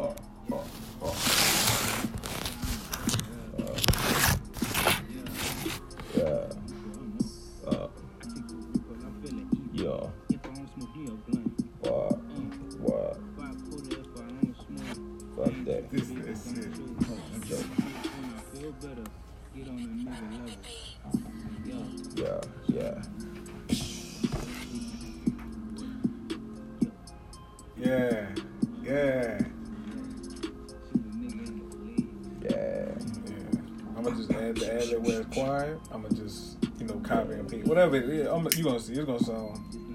Oh. Whatever it I'm, you gonna see. It's gonna sound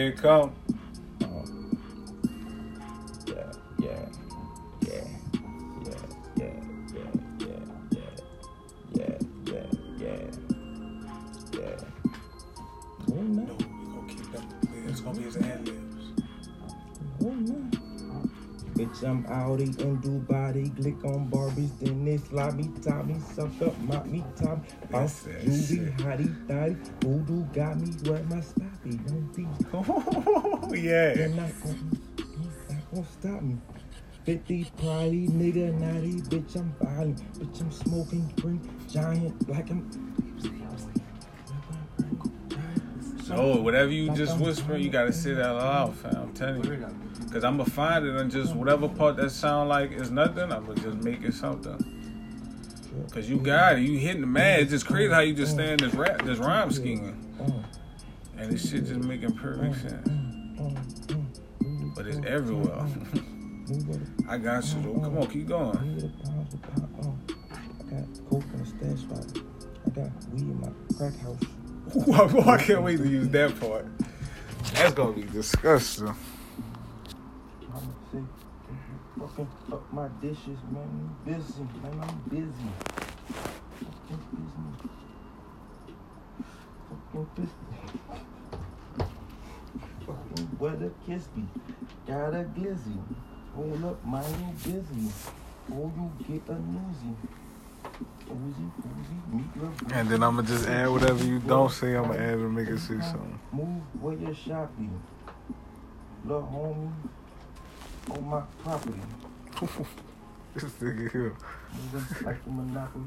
Here it come. Uh, yeah, yeah, yeah, yeah, yeah, yeah, yeah, yeah, yeah, yeah, yeah. Oh, no. No, we gonna keep them. It's gonna be his ad libs. Oh, no. Bitch, I'm Audi in Dubai. Click on Barbies, then they slide me, tie me, suck up, mop me, top. That's Bounce, that Judy, hottie, thotty. Voodoo got me, where my stoppy? Don't be Oh, yeah. You're not gonna, you're not gonna stop me. 50 probably nigga naughty, bitch, I'm violent. Bitch, I'm smoking green giant like I'm. So whatever you just whisper, you gotta say that loud, fam. I'm telling you. Cause I'ma find it and just whatever part that sound like is nothing, I'ma just make it something. Cause you got it, you hitting the man. It's just crazy how you just stand this rap, this rhyme scheming, uh. and this shit just making perfect uh. sense. But it's everywhere. I got you though. Come on, keep going. I got coke in the stash spot. I got weed in my crack house. I can't wait to use that part. That's gonna be disgusting. Say, fucking up my dishes, man. I'm busy, man. I'm busy. Fucking busy. Fucking weather kiss me. Got a glizzy. Hold up, man. You busy. Oh, you get a newsy. Oozy, oozy, meet your And then I'ma just add whatever you don't say. I'ma add to make it say something. Move where your shop be. Little homie on my property. This nigga here. Nigga, like the monopoly.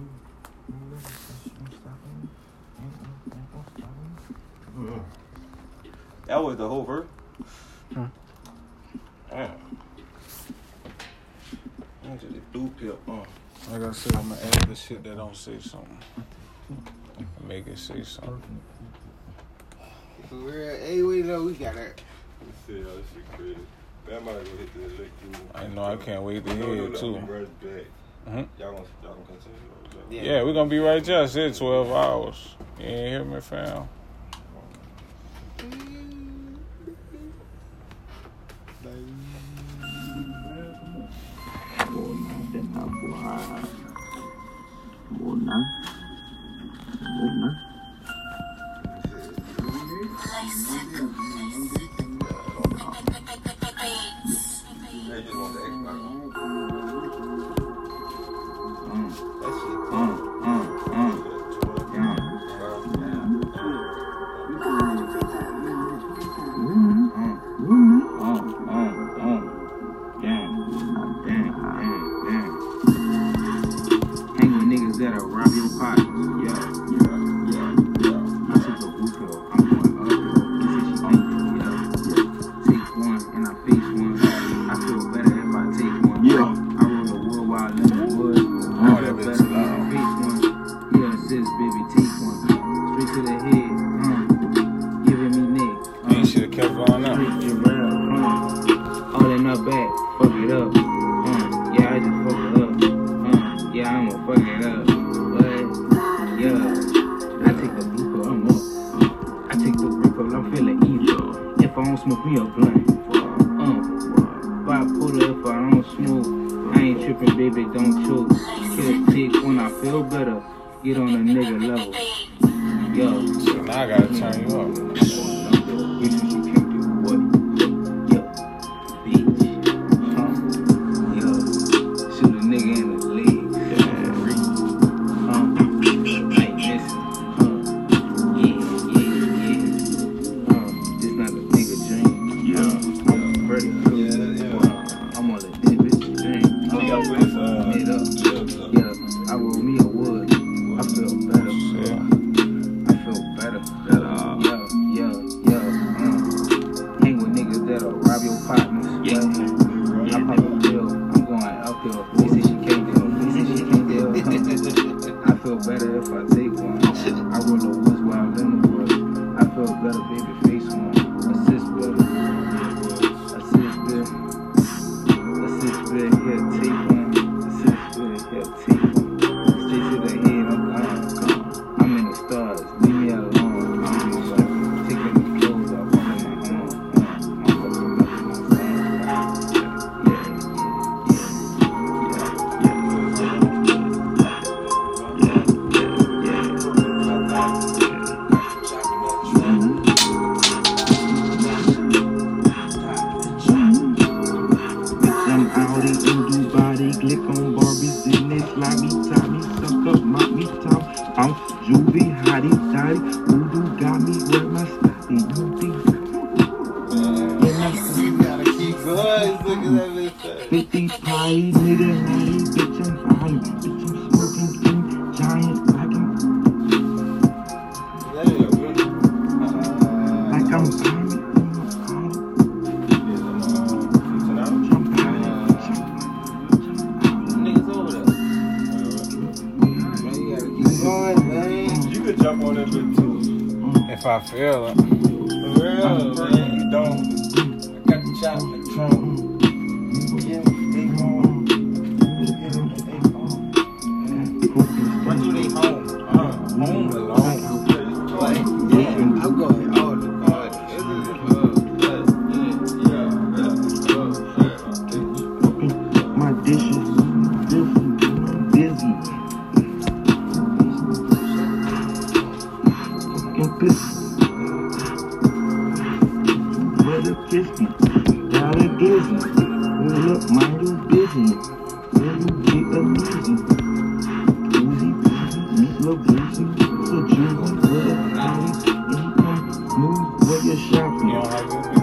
That was the whole verse. Hmm. Damn. I just a blue pill. Uh. Like I said, I'ma add the shit that don't say something. Make it say something. For real, hey, we know we got that. See, y'all, this shit crazy. Man, I'm about to go hit the electric. I know I can't wait to hear it too. I'll be right back. Mhm. Y'all gonna, y'all gonna continue? or is that- Yeah. Yeah, we're gonna be right there. I said 12 hours. You ain't hear me, fam? i'm Juvie, Hottie, Dottie, Voodoo got me with my style. Charlie business. Girl, look, mind your business. Girl, you get a reason. Boozy, boozy, meet little boozy. Little juicy, little boozy. And he come move where you're shopping.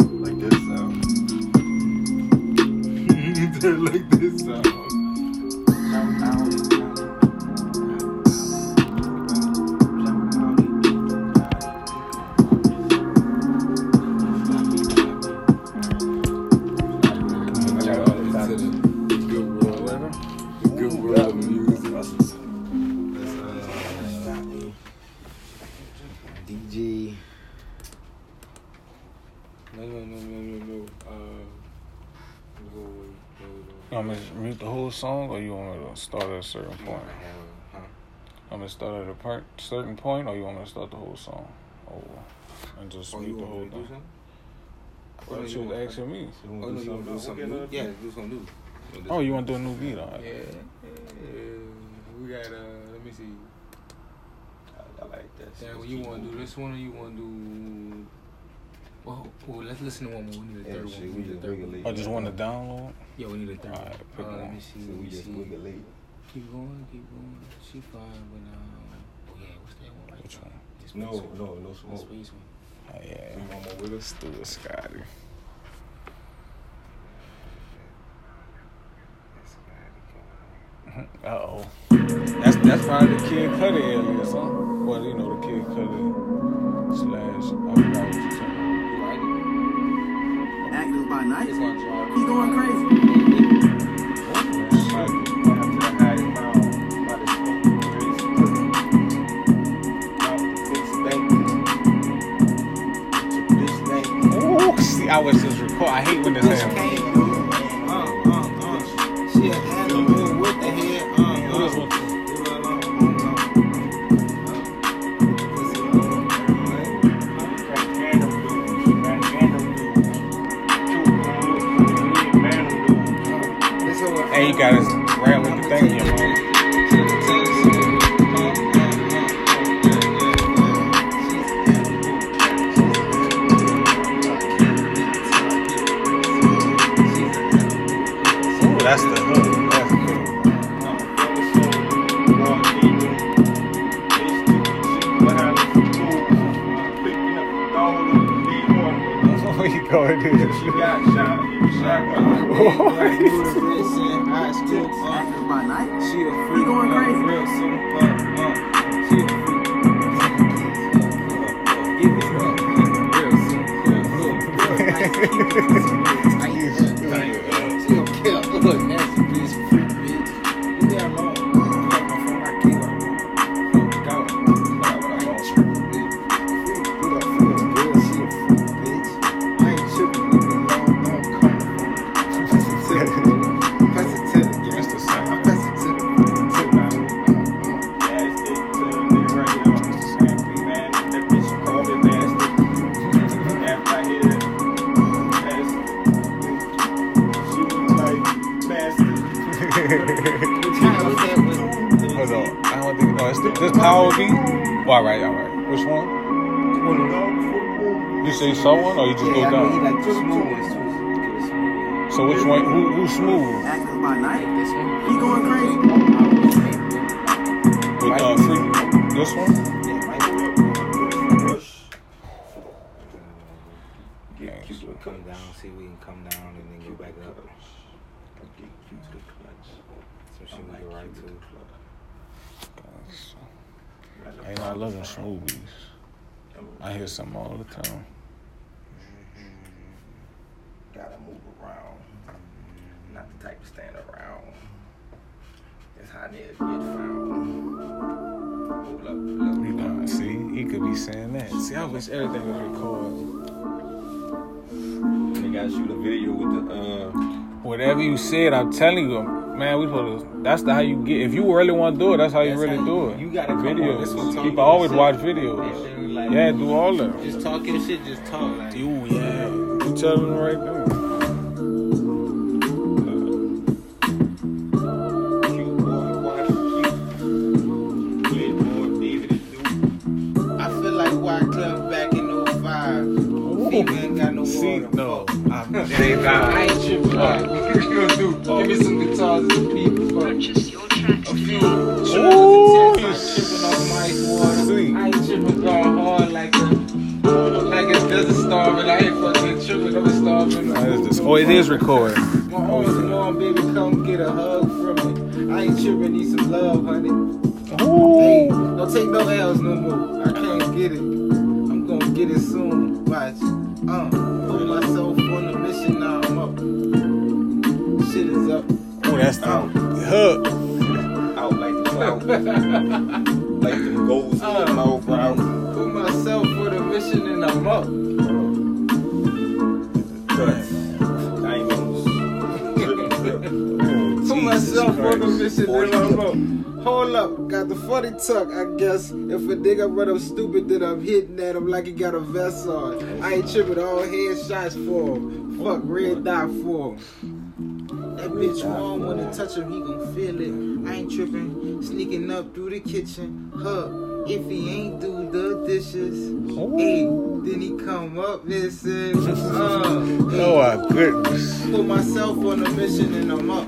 like this. Now. start at a certain point? Huh? I'm gonna start at a part, certain point, or you want me to start the whole song or and just mute the whole thing? Well, was asking me. Oh, you want to do new? Yeah, do something new. Oh, you want to do a new beat? Yeah. yeah. We got, uh, let me see. I, I like that. Now, you want to do this one or you want to do well, well, let's listen to one more. We need a Yeah, third shit, one. we We need a third one. wiggle I just want to download. Yeah, we need a third Alright, one. pick Uh, let me see. So Let we me just see. wiggle late. Keep going, keep going. She fine, but uh, oh yeah, what's that one right Which there? one? This No, one. no, no This space one. Oh, yeah. You want more wiggle? Let's do it, Scotty. Uh oh. That's that's probably the Kid Cudi alias, huh? Well, you know the it? Active night. Gonna. He going crazy. Ooh, see, I was just record. I hate when this happens. You got right with the thing here, man. That's the hook. That's good. Where you going to She the He going crazy. Hold. I don't think. Oh, it's the, this Power B. Oh, all right, all right. Which one? You say someone, or you just go down? like the smooth ones too. Get a smooth one. So which one? Who, who's smooth? Active by night. This one. He going crazy. With uh, free. This one? Yeah, right. Get cute to the Come down, see if we can come down and then get back up. Get cute to the clutch. Some shit I'm we can cute right to to. the clutch. Ain't I love them smoothies. I hear some all the time. Gotta move around. Not the type to stand around. That's how niggas get found. Hold up, look. You know, see, he could be saying that. See, I wish everything was recorded. They gotta shoot a video with the uh Whatever you said, I'm telling you, man, we supposed to. That's the how you get. If you really want to do it, that's how you That's really how do it. you gotta come on videos. this one talking People always watch And videos. like, Yeah, do all that. Just talk your shit, just talk. Like, You, yeah, you tell them right there. cute boy, watch cute. Lit boy, David and Duke. I feel like Wyclef back in 05. Female ain't got no See, no, Fuck. I'm I ain't tripping. Like, what you gonna do? Give me some guitars and some people. Purchase your tracks A few Ooh, you I'm tripping off my ice water. See. I ain't tripping going hard like a, like it's desert starving. I ain't fucking tripping, I'm starving. That is this. Oh, it is recording. My arms and arm, baby, come get a hug from me. I ain't tripping, need some love, honey. Hey, don't take no L's no more. I can't get it. I'm gonna get it soon. Watch. Uh, That's the hook. Out like the cloud. like them goals in the mouth, bro. Uh, put myself for the mission and I'm up. Cuts. Diamonds. Drip, drip. Put myself for the mission and I'm up. Hold up, got the funny tuck, I guess. If a nigga run up stupid, then I'm hitting at him like he got a vest on. I ain't tripping, all headshots for him. Fuck, red dot for him. That bitch warm when it touch him, he gon' feel it. I ain't tripping, sneaking up through the kitchen. Huh, if he ain't do the dishes. Hey, then he come up say, uh, hey, Oh my goodness. put myself on a mission and I'm up.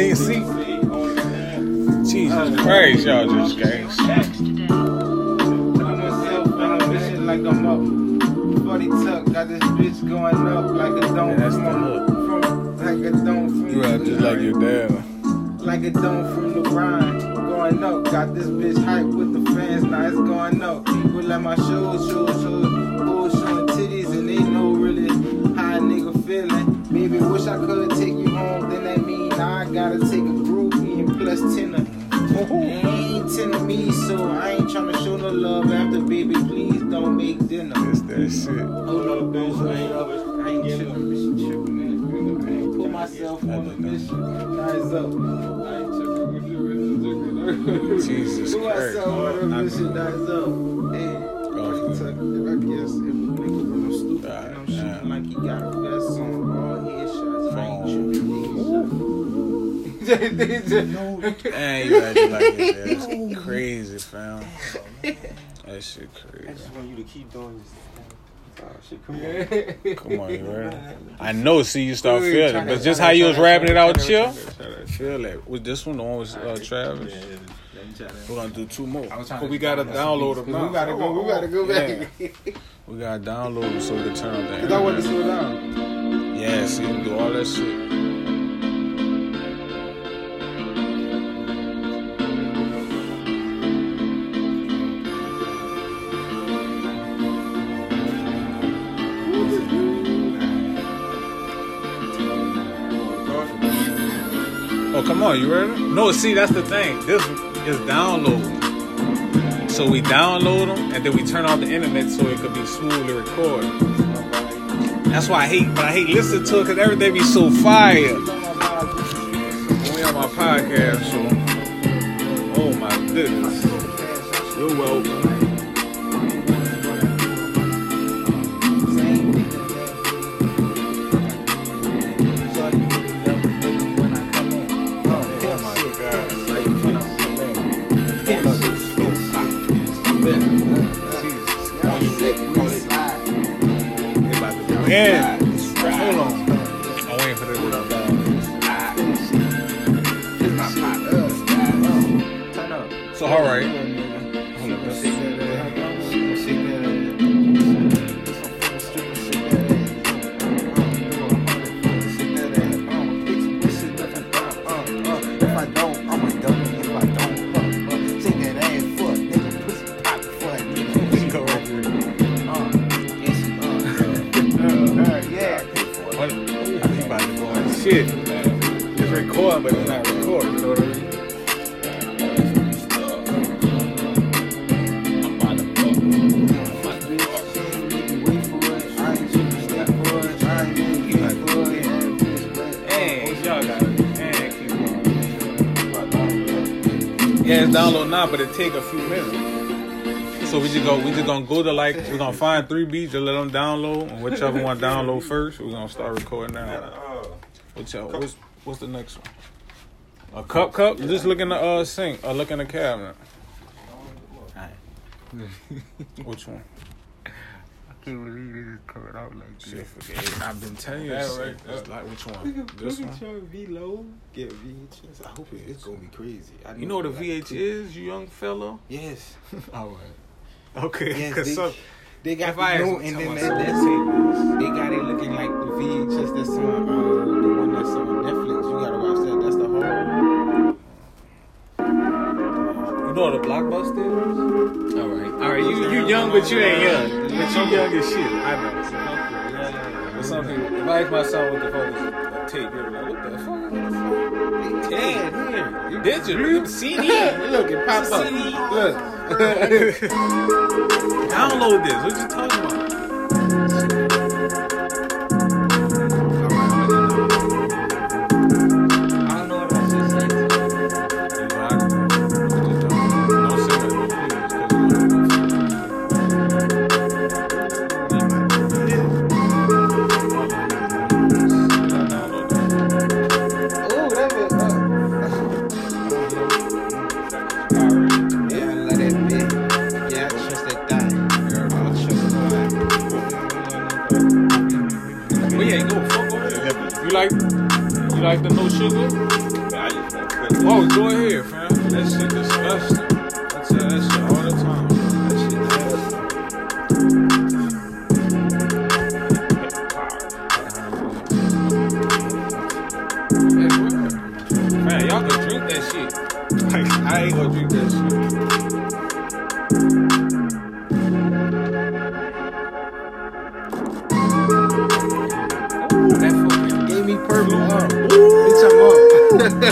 I didn't see. Jesus Christ, y'all just gangs. Myself on a mission like I'm up. Tuck got this bitch going up like a dome that's the from, from like a dome You just like your dad. like a dome from the grind. Going up, got this bitch hype with the fans, now it's going up. People like my shoes, shoes, shows, boys showing titties, and they know really how a nigga feeling. Baby, wish I could ain't ten to me, so I ain't tryna show no love after, baby. Please don't make dinner. It's that shit. Hold up, bitch. I ain't tripping, bitch, tripping. I ain't Put myself on a mission. Rise up. I ain't tripping. Jesus Put Christ. myself on a mission. Rise up. Hey. Oh, I guess if a nigga when I'm stupid and I'm shooting like he got tripping. Dang, you acting like it. That's crazy, fam. That shit crazy. I just want you to keep doing this. Oh, shit, come on. Come on, you ready? I know, see, you start Wait, feeling try it. But just how you was that, rapping it out try chill, that, try that, feel that. Was this one the one with uh, Travis? Yeah, yeah, let me try that. We're gonna do two more. I was trying But we gotta download them now. We gotta go. We gotta go back. We gotta download them so we can turn on Cause I want to slow down. Yeah, see, you can do all that shit. Come on, you ready? No, see, that's the thing. This is download. So we download them and then we turn off the internet so it could be smoothly recorded. That's why I hate, but I hate listening to it because everything be so fire. We on my podcast, so oh my goodness, you're welcome. Take a few minutes. So we just go. We just gonna go to like. We're gonna find three beats and let them download. And whichever one download first, we're gonna start recording now. Uh, Whichever. What's, what's the next one? A cup, cup. Just look in the uh sink or look in the cabinet. Which one? Can't believe this is coming out like this. Shit, forget it. I've been telling you. Yeah, right. it's like which one? This one. trying V low, get VHS. I hope it, it's gonna be crazy. I You know what a that. VH is, you young fellow? Yes. All right. Okay. Yes, 'cause they- some- They got If I no, ask and then that, something- that's it. They got it looking like the VHS that's on uh, the one that's on Netflix. You gotta watch that. That's the whole. You know what a blockbuster is? All right. All right. You you young, but you ain't young. But you young as shit. I know. But some people, if I ask my son what the fuck is a tape, they're like, what the fuck? Tape. You Digital. CD. Look, it pop up. CD. Look. Download this. What you talking about? Yeah, go fuck over there. You like you like the no sugar? Oh, go ahead, fam. That shit disgusting. I tell that shit all the time. That shit. Hey. Man, y'all can drink that shit. I ain't gonna drink that shit.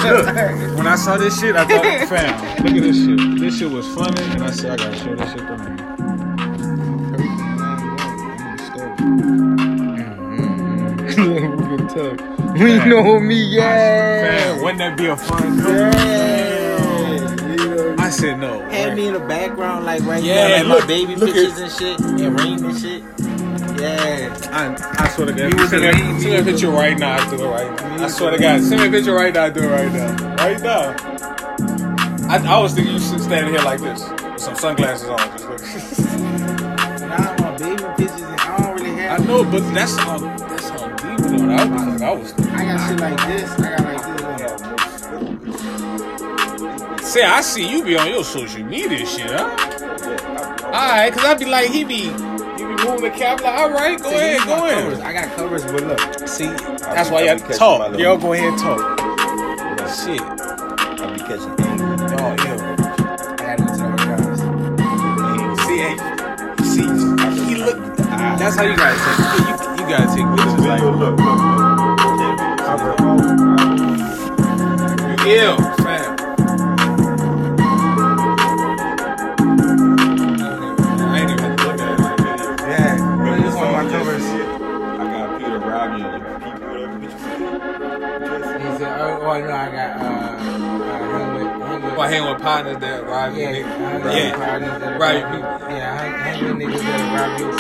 I'm. When I saw this shit, I thought, fam, look at this shit. This shit was funny, and I said, I gotta show this shit to him. Mm-hmm. We know me, yeah. Fam, wouldn't that be a fun Yeah. I said no. Had me in the background, like right Yeah, here, like look- my baby look pictures and shit, and rain and shit. Yeah. I, I swear to God, You send me, send me a picture right now. I do it right now. I swear to God, send me a picture right now. I do it right now. Right now. I, I was thinking you should stand here like this with some sunglasses on. Just look. Now my baby pictures, and I don't really I know, but that's on that's on deep. I was I was. I got shit like this. I got like this. Say, I see you be on your social media shit, huh? Alright, cause I be like, he be, he the cap. Like, all right, go See, ahead, go ahead. I got covers, but look. See, that's why y'all be catching my talk. Y'all go ahead and talk. Shit. I be catching angles. Oh yeah. I got to tell guys. See, hey, see, he look. That's how you gotta take. You, you gotta take pictures like look, look, look. you ill, said, oh, oh I got, uh, uh, hang with, hang with. Well, hang with partners that rob you, Yeah, nigga. hang with Yeah. that Right. rob you. Yeah, hang, hang with niggas that rob your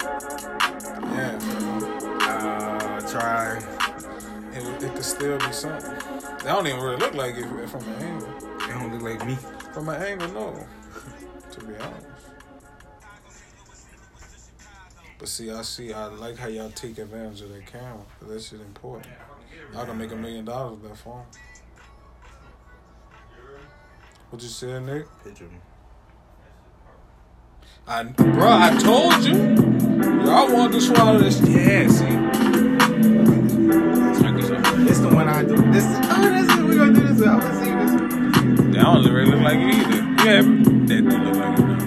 Yeah. Uh, try. It, it could still be something. That don't even really look like it from an angle. They don't look like me. From an angle, no. To be honest. But see, I see, I like how y'all take advantage of that camera. 'cause that shit important. Y'all can make a million dollars with that phone. What you said, Nick? Picture me. I, bro, I told you. Y'all want to swallow this? Yeah, see. This the one I do. This is, oh, this is, we gonna do this. I wanna see this. That don't really look like you either. Yeah, that do look like you now.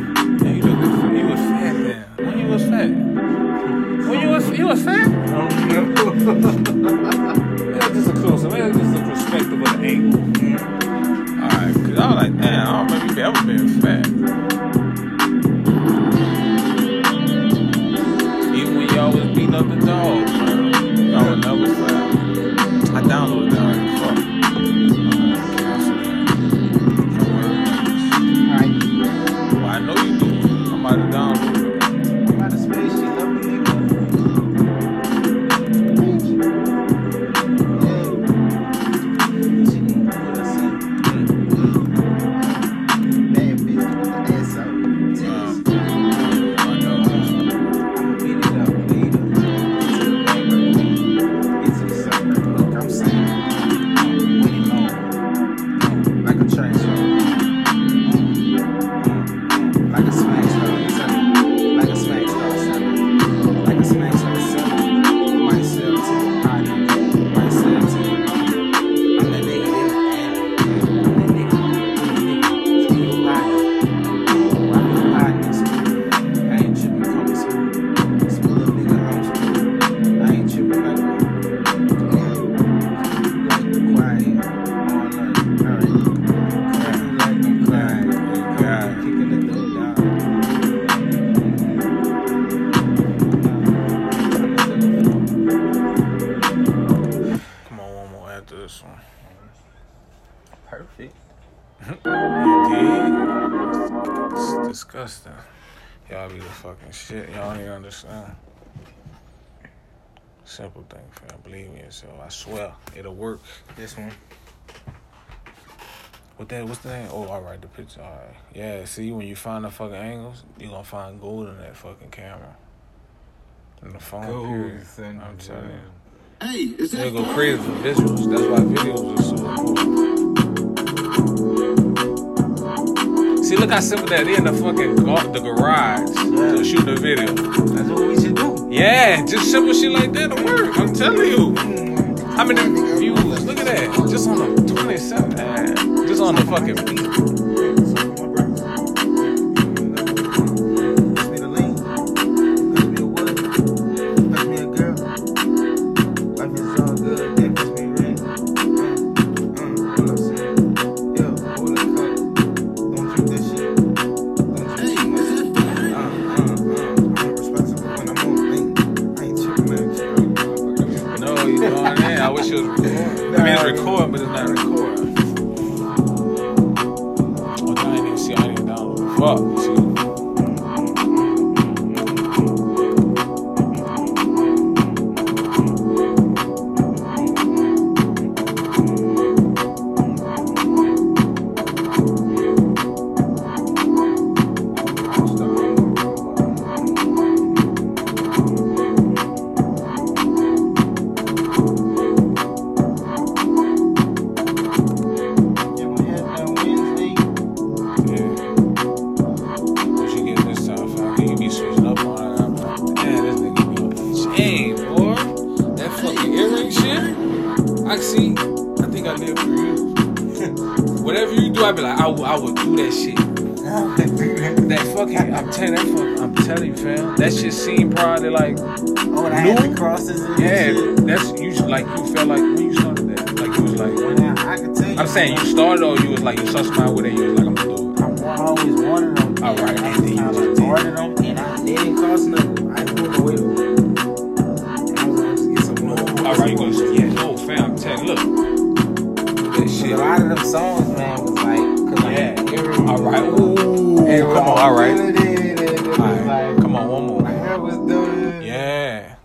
Yeah, you look like you was fat then. When you was fat? When you was you was fat? I don't know. Yeah, just a closer. Maybe just a perspective of the angle. Alright, cause I was like, damn, I don't remember you ever being fat. Be shit. Y'all don't even understand. Simple thing, fam. Believe me, yourself. Uh, I swear, it'll work. This one. What that? What's the name? Oh, all right, the picture. All right, yeah. See, when you find the fucking angles, you are gonna find gold in that fucking camera. In the phone, Gold, period. son. I'm telling you. Hey, is They that go crazy for visuals. That's why videos are so important. See, look how simple that is in the fucking the garage to shoot the video. That's what we should do. Yeah, just simple shit like that to work. I'm telling you. Mm. How many views? Look at that. Just on the 27. man. Just on the fucking beat. Do, I be like, I, would- I would do that shit. That fucking, I'm telling that fuck, I'm telling you, fam. That shit seemed probably like, Oh, and I had the crosses and yeah, shit. that's you like you felt like when you started that, like you was like. Man, I can tell you. I'm saying you started or you was like you saw somebody with it, you was like I'm gonna do it. I always wanted them. All right, I and then you just of them, and I, didn't cost nothing. I put away them. And I was like, let's get some more. All right, you gonna yeah, no, fam, I'm telling you, look. That shit. A lot of them songs, man, And Come on. All right. All right. Come on. One more. hair was done. Yeah.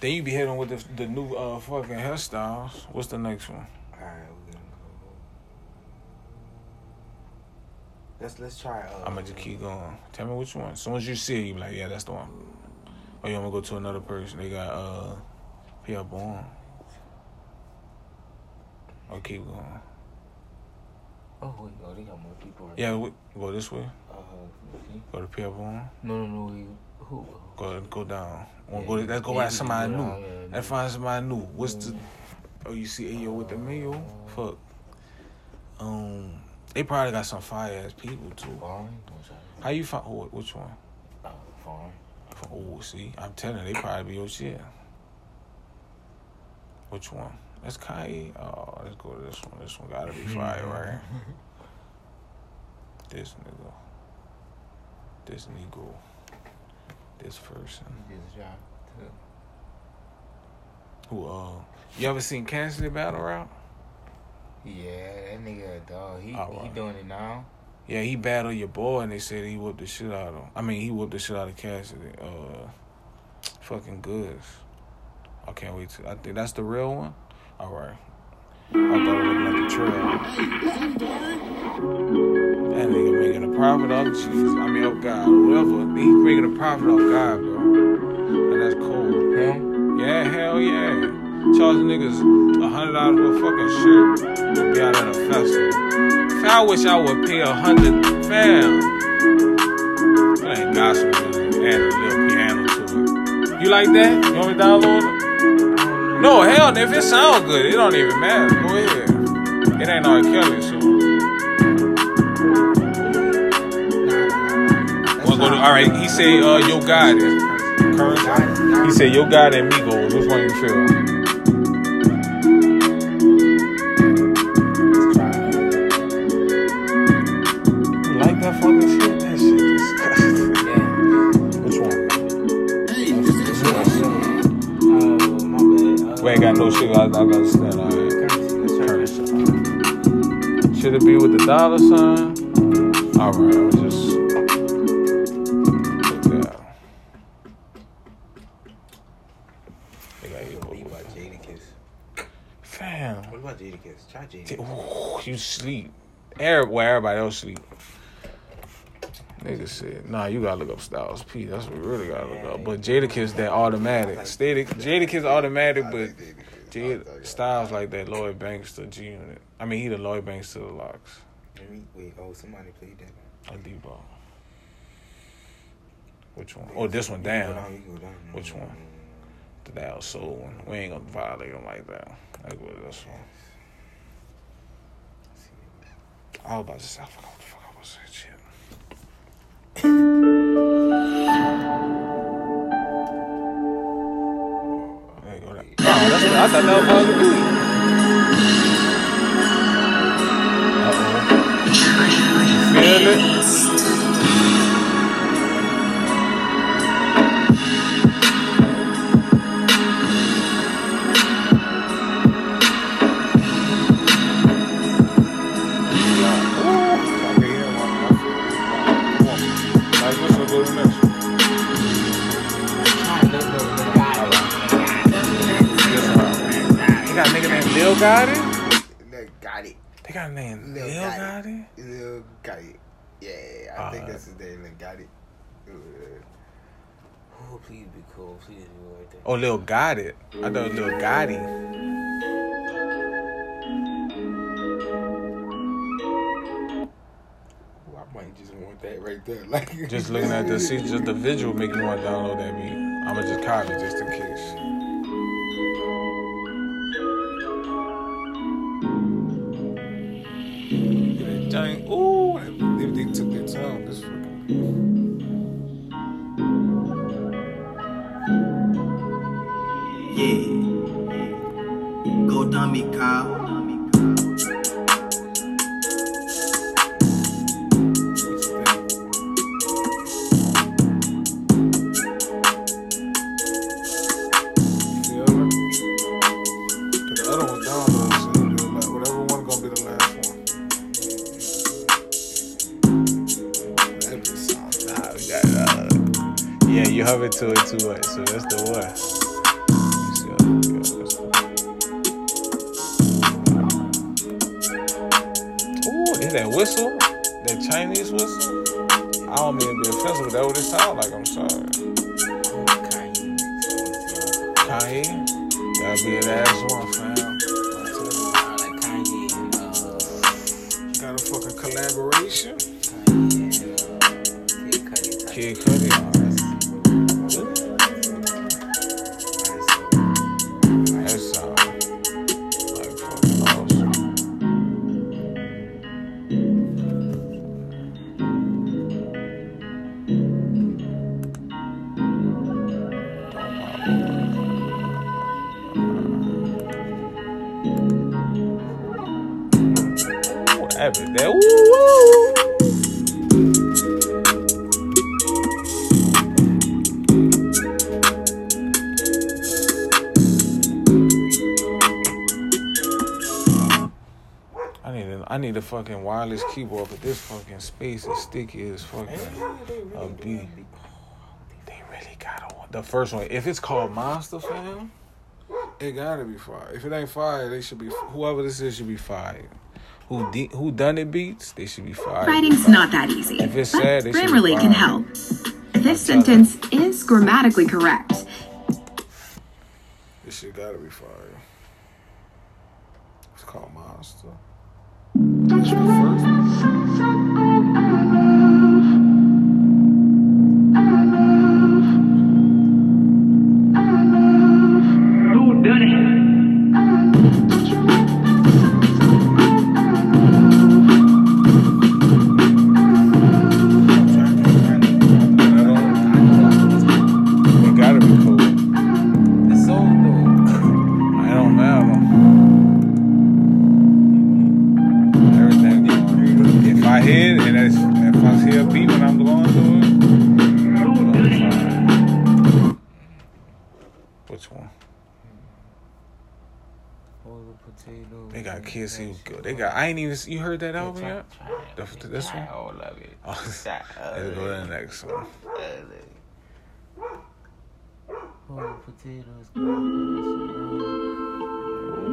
Then you be hitting with the, the new uh fucking hairstyles. What's the next one? All right, we're gonna go. Let's let's try. Uh, I'm gonna just keep going. Tell me which one. As soon as you see it, you be like, yeah, that's the one. Or you want to go to another person? They got uh, Pi'erre Bourne. Or keep going. Oh wait, oh they got more people. Right Yeah, we, go this way. Uh, okay. Go to Pi'erre Bourne. no, no, no. We, who? Go go down. Yeah, go. Let's go yeah, at somebody yeah, new. yeah. Let's find somebody new. What's the? Oh, you see Ayo with the mayo? Fuck. Um, they probably got some fire ass people too. How you find? wh- Which one? Uh, foreign. Oh, see, I'm telling you, they probably be your shit. Which one? That's Kanye. Oh, let's go to this one. This one gotta be fire, right? This nigga. This nigga. This person. This job. too. Who? Uh, you ever seen Cassidy battle rap? Yeah, that nigga a dog. He All he doing it now. Yeah, he battled your boy, and they said he whooped the shit out of him. I mean, he whooped the shit out of Cassidy. Uh, fucking goods. I can't wait to. I think that's the real one. All right. I thought it looked like a trail. That nigga making a profit off Jesus. I mean, of God, whatever. He's making a profit off God, bro. And that's cool. Him? Yeah, hell yeah. Charging niggas a hundred dollars for a fucking shirt to be out at a festival. I wish I would pay a hundred. Fam, that ain't gospel music. Add a little piano to it. You like that? You want me to download it? No, hell, if it sound good, it don't even matter. Go ahead. It ain't R. Kelly, so. Go to, all right, he said, uh, Yo God. Current. He said, Yo God and Migos. Which one you feel? I, I gotta stand all right. Let's try this. Should it be with the dollar sign? All right, I'll just put that. They got you. Beat by Jadakiss. Fam, What about Jadakiss? Try T- Jadakiss. ooh, you sleep. Every, where everybody else sleep. Nigga said, nah, you gotta look up Styles P. That's what we really gotta look up. But Jadakiss that automatic. Jada, Jadakiss automatic, but Styles like that Lloyd Banks to G Unit. I mean, he the Lloyd Banks to the LOX. Wait. Oh, somebody played that. A D-ball. Which one? Oh, this one down. go down, you can go down. Which one? The Dow Soul one. We ain't gonna violate him like that. Like what this one? I was about to say, I forgot what the fuck I was saying. That's what, I thought that was Buzz B. Uh-oh. You feel it? Lil Gotti? Lil Gotti. They got a name Lil Lil Gotti. Gotti? Lil Gotti. Yeah, I Ah, think that's his name, Lil Gotti. Uh, Oh, please be cool. Please do right there. Oh, Lil Gotti. I thought it was Lil Gotti. ooh, I might just want that right there. Like Just looking at the see, just the visual make me want to download that beat. I'ma just copy just in case. Is that whistle? That Chinese whistle? I don't mean to be offensive, but that what it sound like. I'm sorry. Kanye, that'd be an ass one, fam. Got a fucking collaboration. Kid Cudi fucking wireless keyboard, but this fucking space is sticky as fucking a bee. They really got one. The first one, if it's called Monster Fam, it gotta be fired. If it ain't fired, they should be whoever this is should be fired. Who de- who done it beats, they should be fired. Writing's not that easy, If it's but sad, they should be Grammarly can help. This sentence is grammatically correct. This shit gotta be fired. It's called Monster. It good. They got. I ain't even. You heard that album yet? The, this one. All love it. Oh, let's go to the next one. Oh, potatoes. Oh,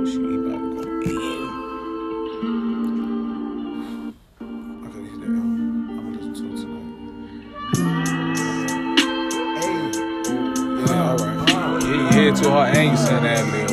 she about to go. I gotta hit that. I'm gonna listen to it tonight. Hey. Yeah, alright. Yeah, you hear to her and you send that, man.